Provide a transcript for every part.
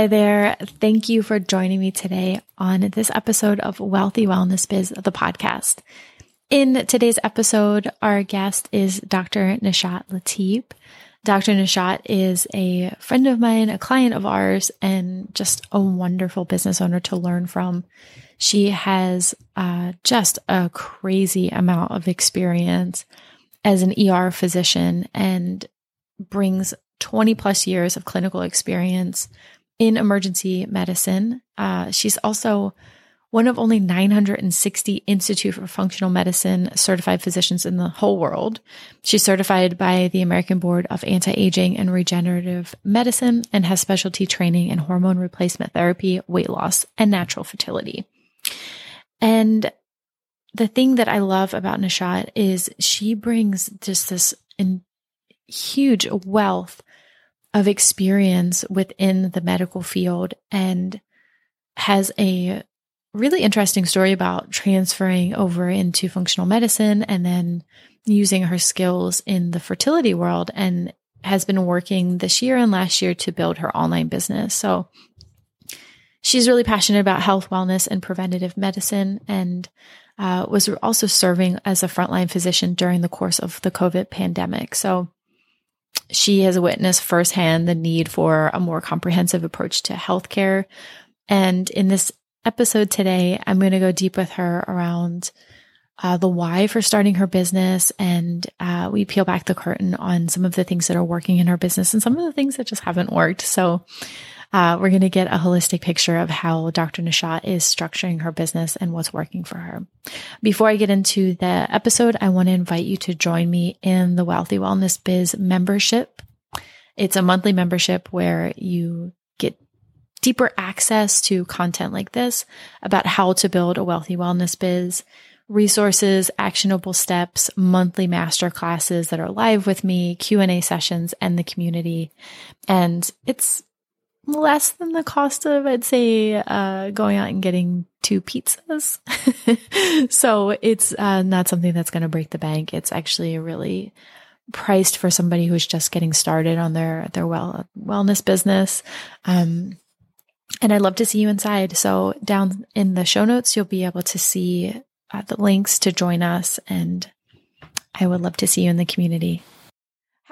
Hi there. Thank you for joining me today on this episode of Wealthy Wellness Biz, the podcast. In today's episode, our guest is Dr. Nashat Latib. Dr. Nashat is a friend of mine, a client of ours, and just a wonderful business owner to learn from. She has uh, just a crazy amount of experience as an ER physician and brings 20 plus years of clinical experience in emergency medicine. Uh, she's also one of only 960 Institute for Functional Medicine certified physicians in the whole world. She's certified by the American Board of Anti Aging and Regenerative Medicine and has specialty training in hormone replacement therapy, weight loss, and natural fertility. And the thing that I love about Nashat is she brings just this in huge wealth of experience within the medical field and has a really interesting story about transferring over into functional medicine and then using her skills in the fertility world and has been working this year and last year to build her online business. So she's really passionate about health, wellness, and preventative medicine and uh, was also serving as a frontline physician during the course of the COVID pandemic. So she has witnessed firsthand the need for a more comprehensive approach to healthcare. And in this episode today, I'm going to go deep with her around uh, the why for starting her business. And uh, we peel back the curtain on some of the things that are working in her business and some of the things that just haven't worked. So uh, we're going to get a holistic picture of how Dr. Nashat is structuring her business and what's working for her. Before I get into the episode, I want to invite you to join me in the Wealthy Wellness Biz membership. It's a monthly membership where you get deeper access to content like this about how to build a wealthy wellness biz, resources, actionable steps, monthly master classes that are live with me, Q&A sessions and the community. And it's less than the cost of, I'd say, uh, going out and getting two pizzas. so it's uh, not something that's going to break the bank. It's actually really priced for somebody who's just getting started on their their well wellness business. Um, and I'd love to see you inside. So down in the show notes, you'll be able to see uh, the links to join us, and I would love to see you in the community.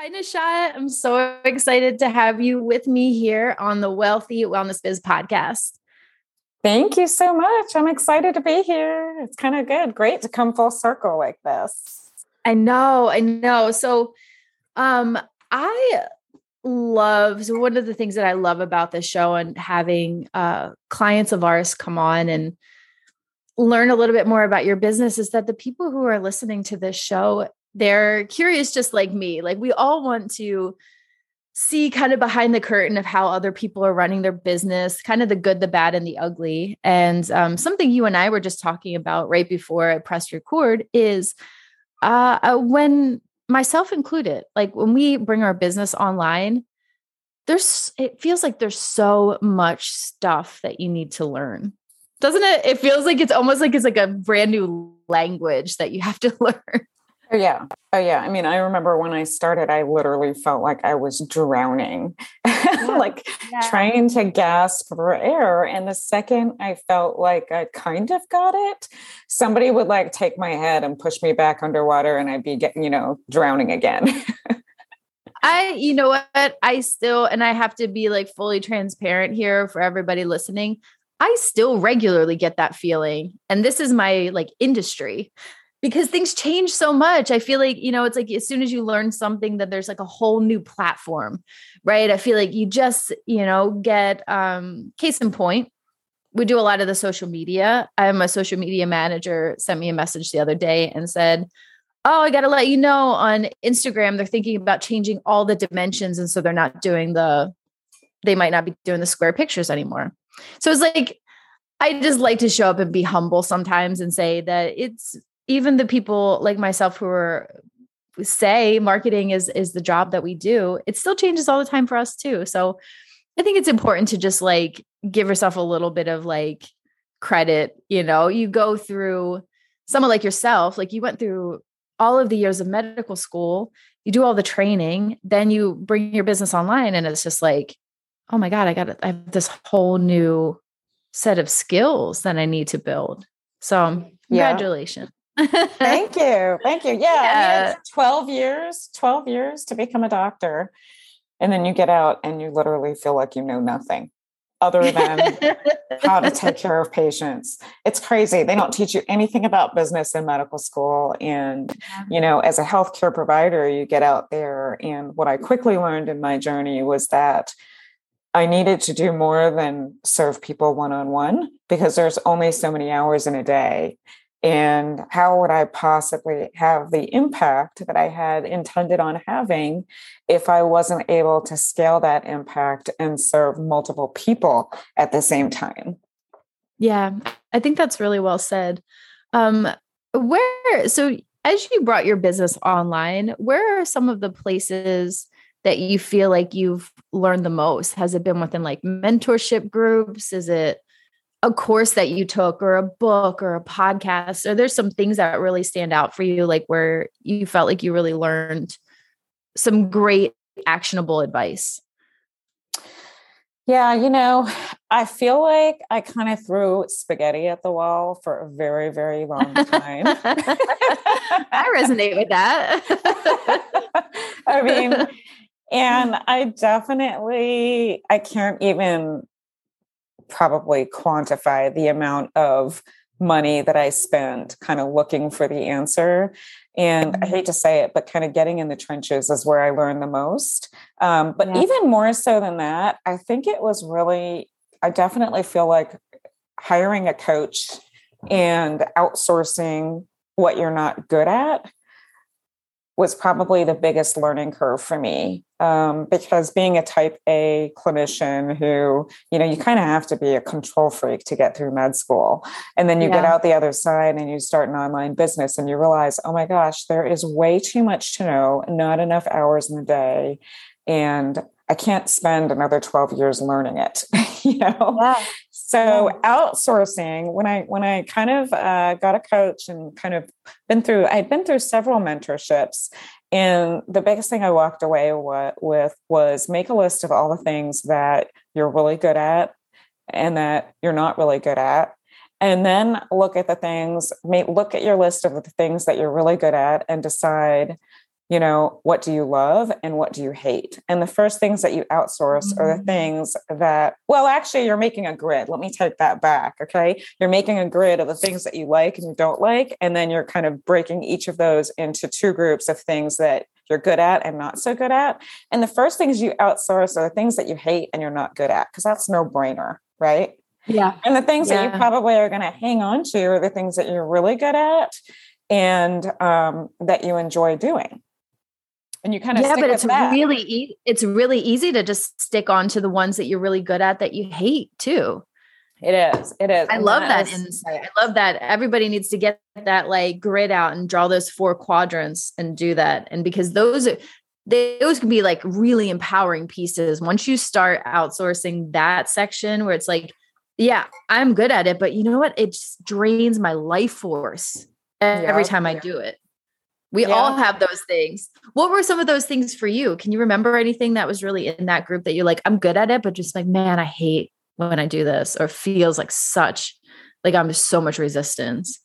Hi, Nashat. I'm so excited to have you with me here on the Wealthy Wellness Biz podcast. Thank you so much. I'm excited to be here. It's kind of good. Great to come full circle like this. I know. I know. So, um, I love so one of the things that I love about this show and having uh, clients of ours come on and learn a little bit more about your business is that the people who are listening to this show they're curious just like me. Like we all want to see kind of behind the curtain of how other people are running their business, kind of the good, the bad, and the ugly. And um, something you and I were just talking about right before I pressed record is uh, uh, when myself included, like when we bring our business online, there's it feels like there's so much stuff that you need to learn. Doesn't it? It feels like it's almost like it's like a brand new language that you have to learn. Oh, yeah. Oh, yeah. I mean, I remember when I started, I literally felt like I was drowning, yeah. like yeah. trying to gasp for air. And the second I felt like I kind of got it, somebody would like take my head and push me back underwater and I'd be getting, you know, drowning again. I, you know what? I still, and I have to be like fully transparent here for everybody listening. I still regularly get that feeling. And this is my like industry because things change so much. I feel like, you know, it's like as soon as you learn something that there's like a whole new platform, right? I feel like you just, you know, get um case in point. We do a lot of the social media. I'm a social media manager sent me a message the other day and said, "Oh, I got to let you know on Instagram they're thinking about changing all the dimensions and so they're not doing the they might not be doing the square pictures anymore." So it's like I just like to show up and be humble sometimes and say that it's even the people like myself who are say marketing is is the job that we do it still changes all the time for us too so i think it's important to just like give yourself a little bit of like credit you know you go through someone like yourself like you went through all of the years of medical school you do all the training then you bring your business online and it's just like oh my God, I got I have this whole new set of skills that I need to build. So congratulations. Thank you. Thank you. Yeah. yeah. I mean, 12 years, 12 years to become a doctor. And then you get out and you literally feel like you know nothing other than how to take care of patients. It's crazy. They don't teach you anything about business in medical school. And, you know, as a healthcare provider, you get out there. And what I quickly learned in my journey was that I needed to do more than serve people one on one because there's only so many hours in a day. And how would I possibly have the impact that I had intended on having if I wasn't able to scale that impact and serve multiple people at the same time? Yeah, I think that's really well said. Um, where, so as you brought your business online, where are some of the places that you feel like you've learned the most? Has it been within like mentorship groups? Is it a course that you took or a book or a podcast? Or there's some things that really stand out for you, like where you felt like you really learned some great actionable advice? Yeah, you know, I feel like I kind of threw spaghetti at the wall for a very, very long time. I resonate with that. I mean, and I definitely I can't even probably quantify the amount of money that I spent kind of looking for the answer. And I mm-hmm. hate to say it, but kind of getting in the trenches is where I learned the most. Um, but yeah. even more so than that, I think it was really, I definitely feel like hiring a coach and outsourcing what you're not good at was probably the biggest learning curve for me um, because being a type A clinician who, you know, you kind of have to be a control freak to get through med school. And then you yeah. get out the other side and you start an online business and you realize, oh my gosh, there is way too much to know, not enough hours in the day. And I can't spend another 12 years learning it, you know? Yeah. So outsourcing, when I when I kind of uh, got a coach and kind of been through, I'd been through several mentorships, and the biggest thing I walked away with was make a list of all the things that you're really good at and that you're not really good at, and then look at the things. Make, look at your list of the things that you're really good at and decide you know, what do you love and what do you hate? And the first things that you outsource mm-hmm. are the mm. things that, well, actually, you're making a grid. Let me take that back. Okay. You're making a grid of the things that you like and you don't like. And then you're kind of breaking each of those into two groups of things that you're good at and not so good at. And the first things you outsource are the things that you hate and you're not good at, because that's no brainer, right? Yeah. And the things yeah. that you probably are going to hang on to are the things that you're really good at and um, that you enjoy doing and you kind of yeah but it's that. really e- it's really easy to just stick on to the ones that you're really good at that you hate too. It is it is i and love that, that is, insight i love that everybody needs to get that like grid out and draw those four quadrants and do that and because those are those can be like really empowering pieces. Once you start outsourcing that section where it's like yeah i'm good at it but you know what? It just drains my life force every time i do it we yeah. all have those things. What were some of those things for you? Can you remember anything that was really in that group that you're like, I'm good at it, but just like, man, I hate when I do this, or feels like such like I'm so much resistance?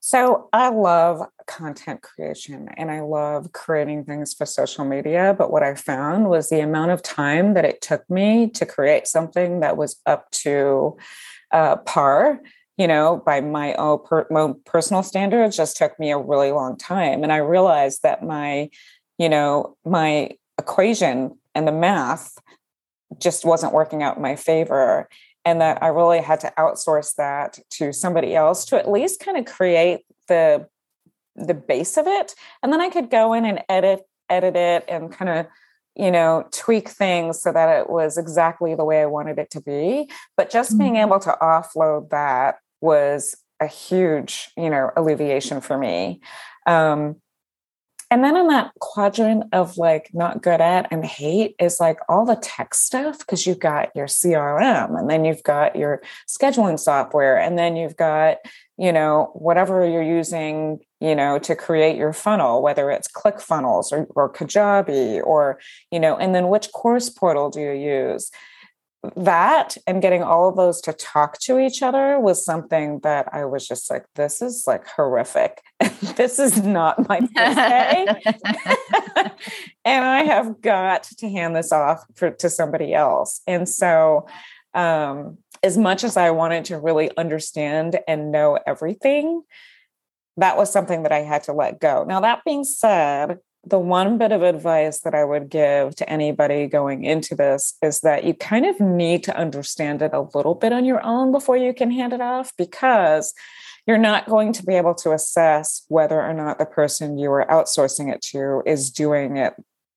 So I love content creation and I love creating things for social media. But what I found was the amount of time that it took me to create something that was up to uh, par you know, by my own, per, my own personal standards, just took me a really long time. And I realized that my, you know, my equation and the math just wasn't working out in my favor. And that I really had to outsource that to somebody else to at least kind of create the the base of it. And then I could go in and edit, edit it and kind of you know, tweak things so that it was exactly the way I wanted it to be. But just mm-hmm. being able to offload that was a huge, you know, alleviation for me. Um, and then in that quadrant of like not good at and hate is like all the tech stuff because you've got your CRM and then you've got your scheduling software and then you've got, you know, whatever you're using you know, to create your funnel, whether it's ClickFunnels or, or Kajabi or, you know, and then which course portal do you use? That and getting all of those to talk to each other was something that I was just like, this is like horrific. this is not my day. and I have got to hand this off for, to somebody else. And so, um, as much as I wanted to really understand and know everything, that was something that I had to let go. Now, that being said, the one bit of advice that I would give to anybody going into this is that you kind of need to understand it a little bit on your own before you can hand it off because you're not going to be able to assess whether or not the person you are outsourcing it to is doing it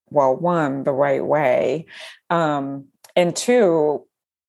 well one the right way um, and two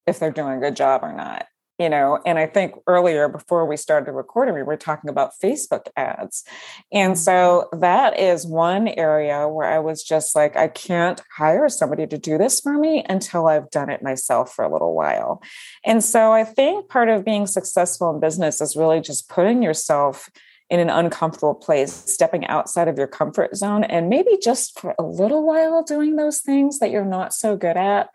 if they're doing a good job or not you know and i think earlier before we started recording we were talking about facebook ads. And so mm-hmm. that is one area where i was just like i can't hire somebody to do this for me until i've done it myself for a little while. And so i think part of being successful in business is really just putting yourself in an uncomfortable place, stepping outside of your comfort zone, and maybe just for a little while doing those things that you're not so good at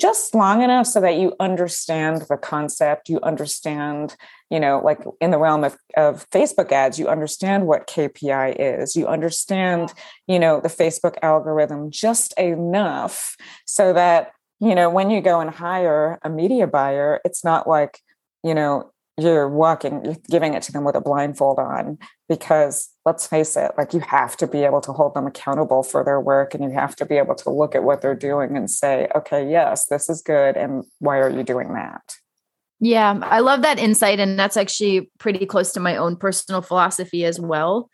just long enough so that you understand the concept you understand you know like in the realm of, of facebook ads you understand what kpi is. You understand you know the facebook algorithm just enough so that you know when you go and hire a media buyer it's not like you know you're walking, you're giving it to them with a blindfold on because let's face it, like you have to be able to hold them accountable for their work and you have to be able to look at what they're doing and say, okay, yes, this is good. And why are you doing that? Yeah, I love that insight. And that's actually pretty close to my own personal philosophy as well.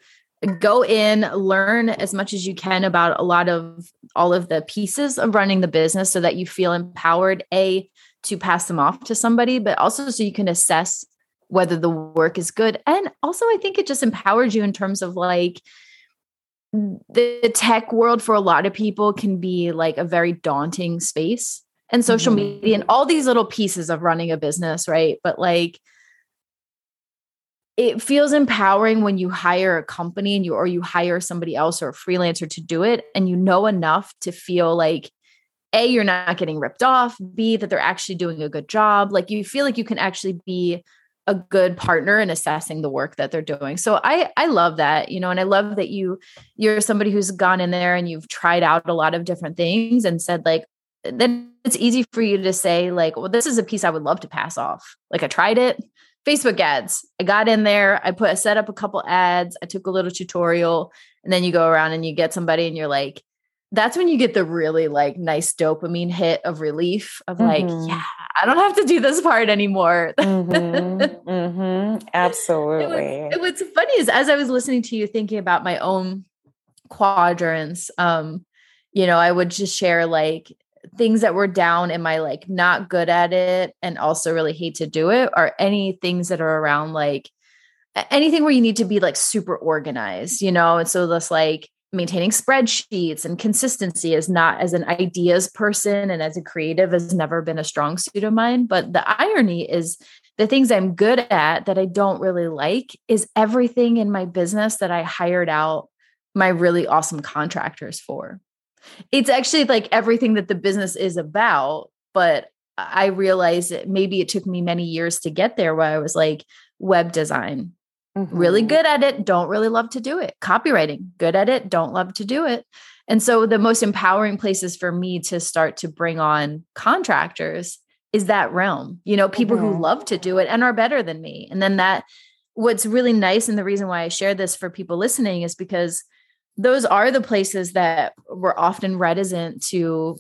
Go in, learn as much as you can about a lot of all of the pieces of running the business so that you feel empowered, A, to pass them off to somebody, but also so you can assess whether the work is good. And also, I think it just empowers you in terms of like, the tech world for a lot of people can be like a very daunting space and social mm-hmm. media and all these little pieces of running a business, right? But like it feels empowering when you hire a company and you or you hire somebody else or a freelancer to do it and you know enough to feel like a you're not getting ripped off, b that they're actually doing a good job. Like you feel like you can actually be a good partner in assessing the work that they're doing. So I I love that, you know, and I love that you you're somebody who's gone in there and you've tried out a lot of different things and said like then it's easy for you to say like, well this is a piece I would love to pass off. Like I tried it. Facebook ads. I got in there, I put I set up a couple ads, I took a little tutorial and then you go around and you get somebody and you're like that's when you get the really like nice dopamine hit of relief of like, mm-hmm. yeah, I don't have to do this part anymore. mm-hmm. Mm-hmm. Absolutely. It was, what's funny is as I was listening to you thinking about my own quadrants, um, you know, I would just share like things that were down in my like not good at it and also really hate to do it or any things that are around like anything where you need to be like super organized, you know? And so this like maintaining spreadsheets and consistency is not as an ideas person and as a creative has never been a strong suit of mine. But the irony is the things i'm good at that i don't really like is everything in my business that i hired out my really awesome contractors for. It's actually like everything that the business is about but i realized that maybe it took me many years to get there where i was like web design Mm-hmm. Really good at it, don't really love to do it. Copywriting, good at it, don't love to do it. And so the most empowering places for me to start to bring on contractors is that realm. You know, people mm-hmm. who love to do it and are better than me. And then that what's really nice and the reason why I share this for people listening is because those are the places that we're often reticent to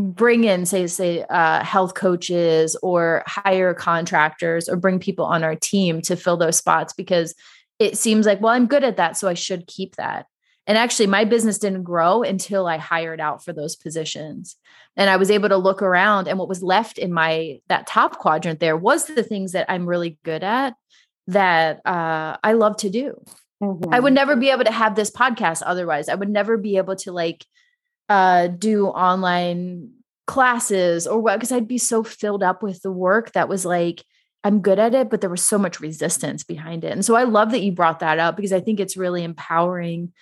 bring in say say uh, health coaches or hire contractors or bring people on our team to fill those spots because it seems like well i'm good at that so i should keep that and actually my business didn't grow until i hired out for those positions and i was able to look around and what was left in my that top quadrant there was the things that i'm really good at that uh, i love to do mm-hmm. i would mm-hmm. never be able to have this podcast otherwise i would never be able to like uh, do online classes or what because I'd be so filled up with the work that was like I'm good at it, but there was so much resistance behind it. And so I love that you brought that up because I think it's really empowering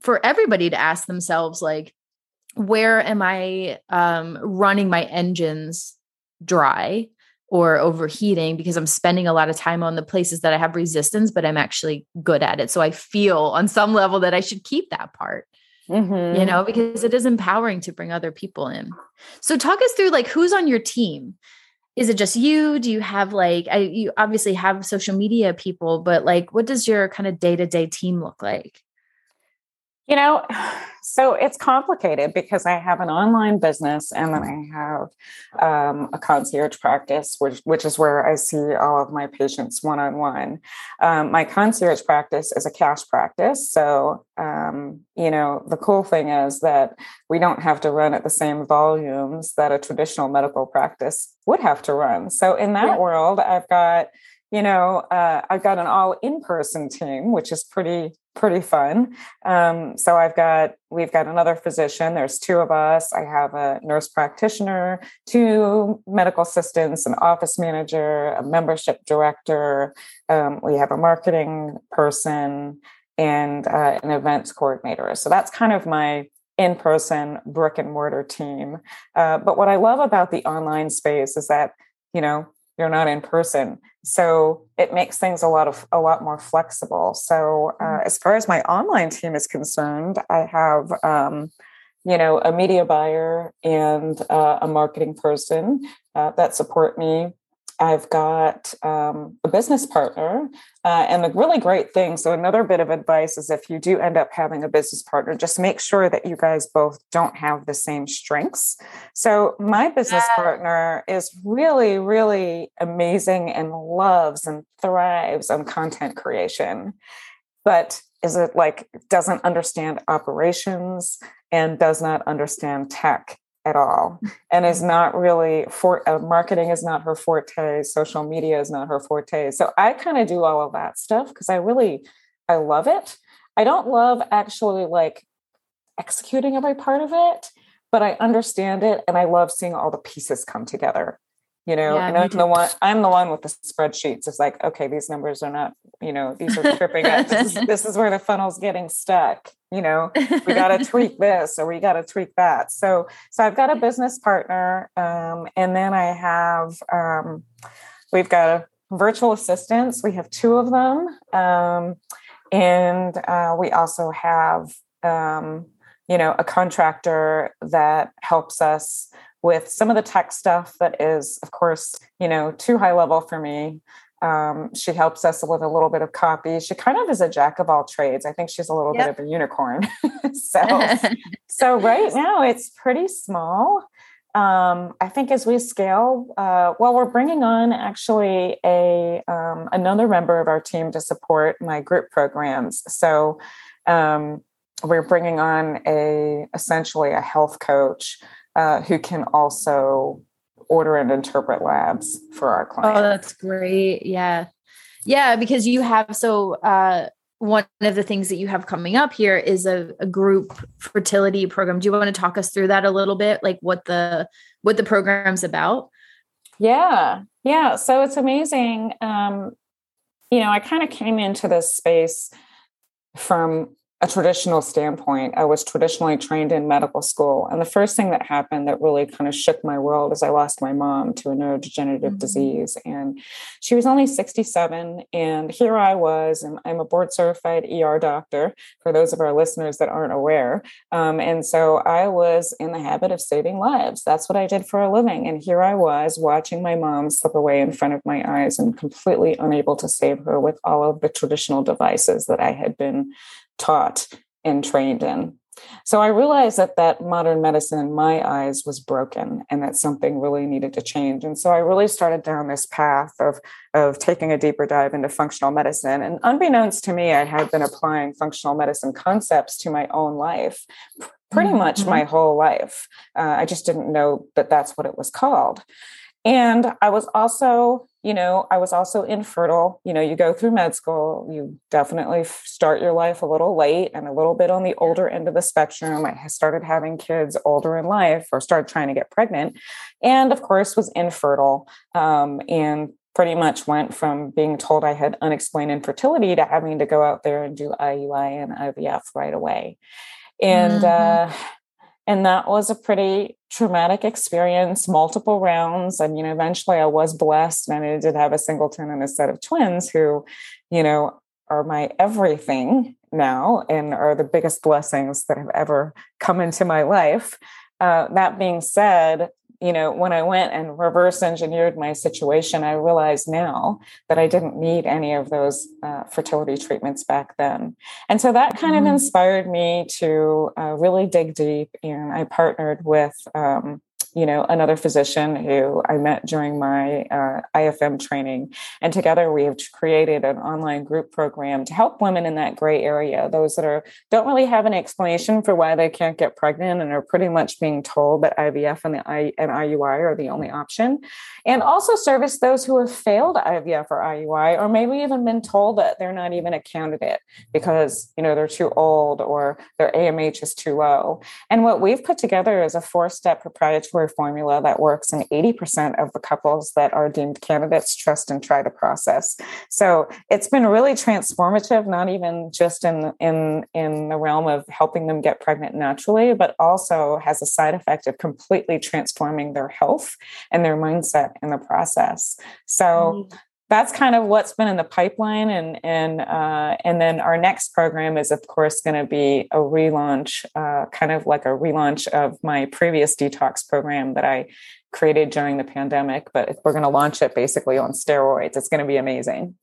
for everybody to ask themselves, like, where am I um, running my engines dry or overheating because I'm spending a lot of time on the places that I have resistance, but I'm actually good at it. So I feel on some level that I should keep that part. Mm-hmm. You know, because it is empowering to bring other people in. So talk us through like who's on your team is it just you do you have like I, you obviously have social media people but like what does your kind of day-to-day team look like you know so it's complicated because i have an online business and then i have um, a concierge practice which, which is where i see all of my patients one-on-one. Um, my concierge practice is a cash practice. So um, you know the cool thing is that we don't have to run at the same volumes that a traditional medical practice would have to run. So in that yeah. world i've got you know, uh, I've got an all in person team, which is pretty pretty fun. Um, so I've got we've got another physician. There's two of us. I have a nurse practitioner, two medical assistants, an office manager, a membership director. Um, we have a marketing person and uh, an events coordinator. So that's kind of my in person brick and mortar team. Uh, but what I love about the online space is that you know you're not in person so it makes things a lot of a lot more flexible so uh, mm-hmm. as far as my online team is concerned i have um, you know a media buyer and uh, a marketing person uh, that support me I've got um, a business partner. Uh, and the really great thing so, another bit of advice is if you do end up having a business partner, just make sure that you guys both don't have the same strengths. So, my business yeah. partner is really, really amazing and loves and thrives on content creation. But is it like doesn't understand operations and does not understand tech at all. And is not really for uh, marketing is not her forte. Social media is not her forte. So i kind of do all of that stuff because i really i love it. I don't love actually like executing every part of it but i understand it and i love seeing all the pieces come together you know yeah, and i'm the one i'm the one with the spreadsheets. It's like okay these numbers are not you know these are tripping up. This, is, this is where the funnel's getting stuck you know? We got to tweak this or we got to tweak that. So so i've got a business partner um, and then i have um, we've got a virtual assistants. We have two of them um, and uh, we also have um, you know a contractor that helps us with some of the tech stuff that is, of course, you know, too high level for me. Um, she helps us with a little bit of copy. She kind of is a jack of all trades. I think she's a little yep. bit of a unicorn. so, so right now it's pretty small. Um, I think as we scale, uh, well, we're bringing on actually a um, another member of our team to support my group programs. So um, we're bringing on a essentially a health coach uh, who can also order and interpret labs for our oh, clients. Oh, that's great. Yeah. Yeah, because you have so uh one of the things that you have coming up here is a, a group fertility program. Do you want to talk us through that a little bit? Like what the what the program's about? Yeah. Yeah. So it's amazing. Um, you know, I kind of came into this space from a traditional standpoint, I was traditionally trained in medical school. And the first thing that happened that really kind of shook my world is I lost my mom to a neurodegenerative mm-hmm. disease. And she was only 67. And here I was, and I'm a board certified ER doctor for those of our listeners that aren't aware. Um, and so I was in the habit of saving lives. That's what I did for a living. And here I was watching my mom slip away in front of my eyes and completely unable to save her with all of the traditional devices that I had been taught and trained in. So I realized that that modern medicine in my eyes was broken and that something really needed to change. And so I really started down this path of, of taking a deeper dive into functional medicine. And unbeknownst to me, I had been applying functional medicine concepts to my own life pretty much mm-hmm. my whole life. Uh, I just didn't know that that's what it was called. And I was also, you know, I was also infertile. You know, you go through med school, you definitely start your life a little late and a little bit on the older end of the spectrum. I started having kids older in life or started trying to get pregnant. And of course, was infertile um, and pretty much went from being told I had unexplained infertility to having to go out there and do IUI and IVF right away. And mm-hmm. uh, and that was a pretty traumatic experience, multiple rounds. i mean eventually I was blessed and I did have a singleton and a set of twins who, you know, are my everything now and are the biggest blessings that have ever come into my life. Uh, that being said, you know, when I went and reverse engineered my situation, I realized now that I didn't need any of those uh, fertility treatments back then. And so that kind mm-hmm. of inspired me to uh, really dig deep. And I partnered with um, you know, another physician who I met during my uh, IFM training. And together we have created an online group program to help women in that gray area, those that are don't really have an explanation for why they can't get pregnant and are pretty much being told that IVF and the I, and IUI are the only option. And also service those who have failed IVF or IUI, or maybe even been told that they're not even a candidate because, you know, they're too old or their AMH is too low. And what we've put together is a four-step proprietary formula that works in 80% of the couples that are deemed candidates trust and try the process. So it's been really transformative, not even just in, in, in the realm of helping them get pregnant naturally, but also has a side effect of completely transforming their health and their mindset in the process. So mm that's kind of what's been in the pipeline. And and uh, and then our next program is of course going to be a relaunch uh, kind of like a relaunch of my previous detox program that i created during the pandemic but we're going to launch it basically on steroids it's going to be amazing.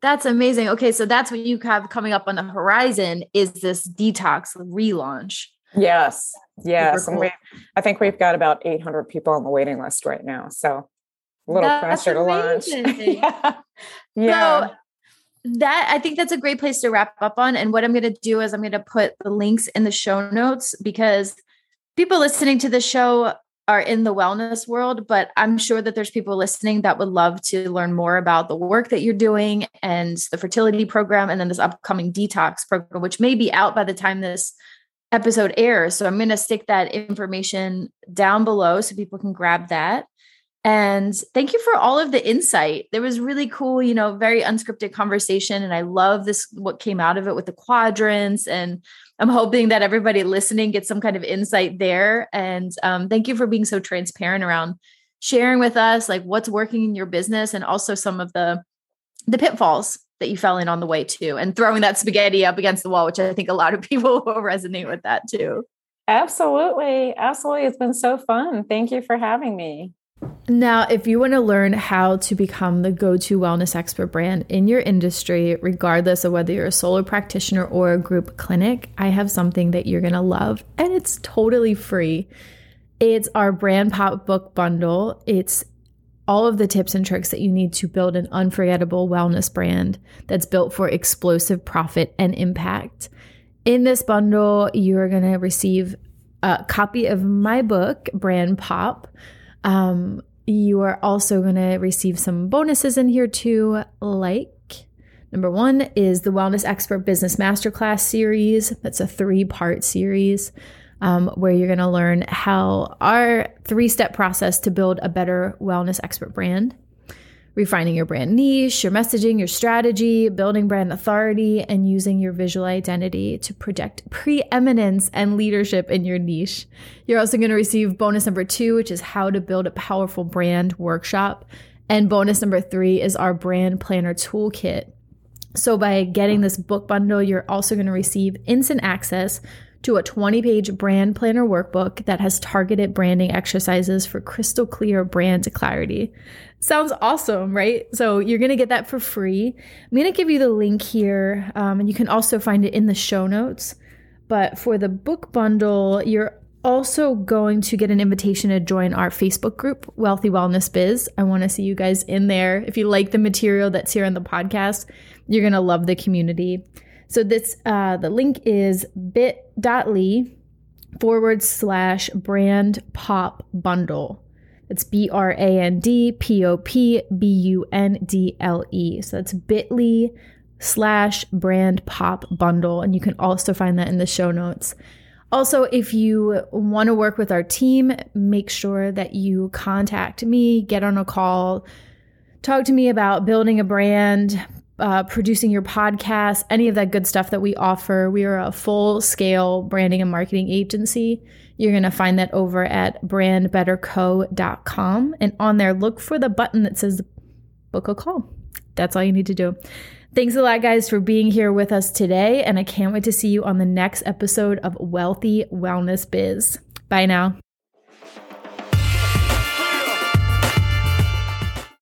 That's amazing. Okay so that's what you have coming up on the horizon is this detox relaunch. Yes yes cool. i think we've got about 800 people on the waiting list right now so a little that's pressure amazing. to launch. yeah. yeah. So that I think that's a great place to wrap up on. And what I'm going to do is I'm going to put the links in the show notes because people listening to the show are in the wellness world, but I'm sure that there's people listening that would love to learn more about the work that you're doing and the fertility program and then this upcoming detox program, which may be out by the time this episode airs. So I'm going to stick that information down below so people can grab that. And thank you for all of the insight. There was really cool, you know, very unscripted conversation. And I love this, what came out of it with the quadrants. And I'm hoping that everybody listening gets some kind of insight there. And um, thank you for being so transparent around sharing with us like what's working in your business and also some of the the pitfalls that you fell in on the way too and throwing that spaghetti up against the wall which i think a lot of people will resonate with that too absolutely absolutely it's been so fun thank you for having me now, if you want to learn how to become the go to wellness expert brand in your industry, regardless of whether you're a solo practitioner or a group clinic, I have something that you're going to love, and it's totally free. It's our Brand Pop Book Bundle. It's all of the tips and tricks that you need to build an unforgettable wellness brand that's built for explosive profit and impact. In this bundle, you're going to receive a copy of my book, Brand Pop um, you are also going to receive some bonuses in here too, like number one is the Wellness Expert Business Masterclass series. That's a three part series um, where you're going to learn how our three step process to build a better wellness expert brand refining your brand niche, your messaging, your strategy, building brand authority, and using your visual identity to project preeminence and leadership in your niche. You're also going to receive bonus number two, which is how to build a powerful brand workshop. And bonus number three is our brand planner toolkit. So, by getting this book bundle, you're also going to receive instant access to a 20 page brand planner workbook that has targeted branding exercises for crystal clear brand clarity. Sounds awesome, right? So you're going to get that for free. I'm going to give you the link here, um, and you can also find it in the show notes. But for the book bundle, you're also going to get an invitation to join our Facebook group, Wealthy Wellness Biz. I want to see you guys in there. If you like the material that's here on the podcast, you're going to love the community. So this uh, the link is bit.ly forward slash brand pop bundle. It's B R A N D P O P B U N D L E. So that's bit.ly slash brand pop bundle. And you can also find that in the show notes. Also, if you want to work with our team, make sure that you contact me, get on a call, talk to me about building a brand, uh, producing your podcast, any of that good stuff that we offer. We are a full scale branding and marketing agency. You're going to find that over at brandbetterco.com. And on there, look for the button that says book a call. That's all you need to do. Thanks a lot, guys, for being here with us today. And I can't wait to see you on the next episode of Wealthy Wellness Biz. Bye now.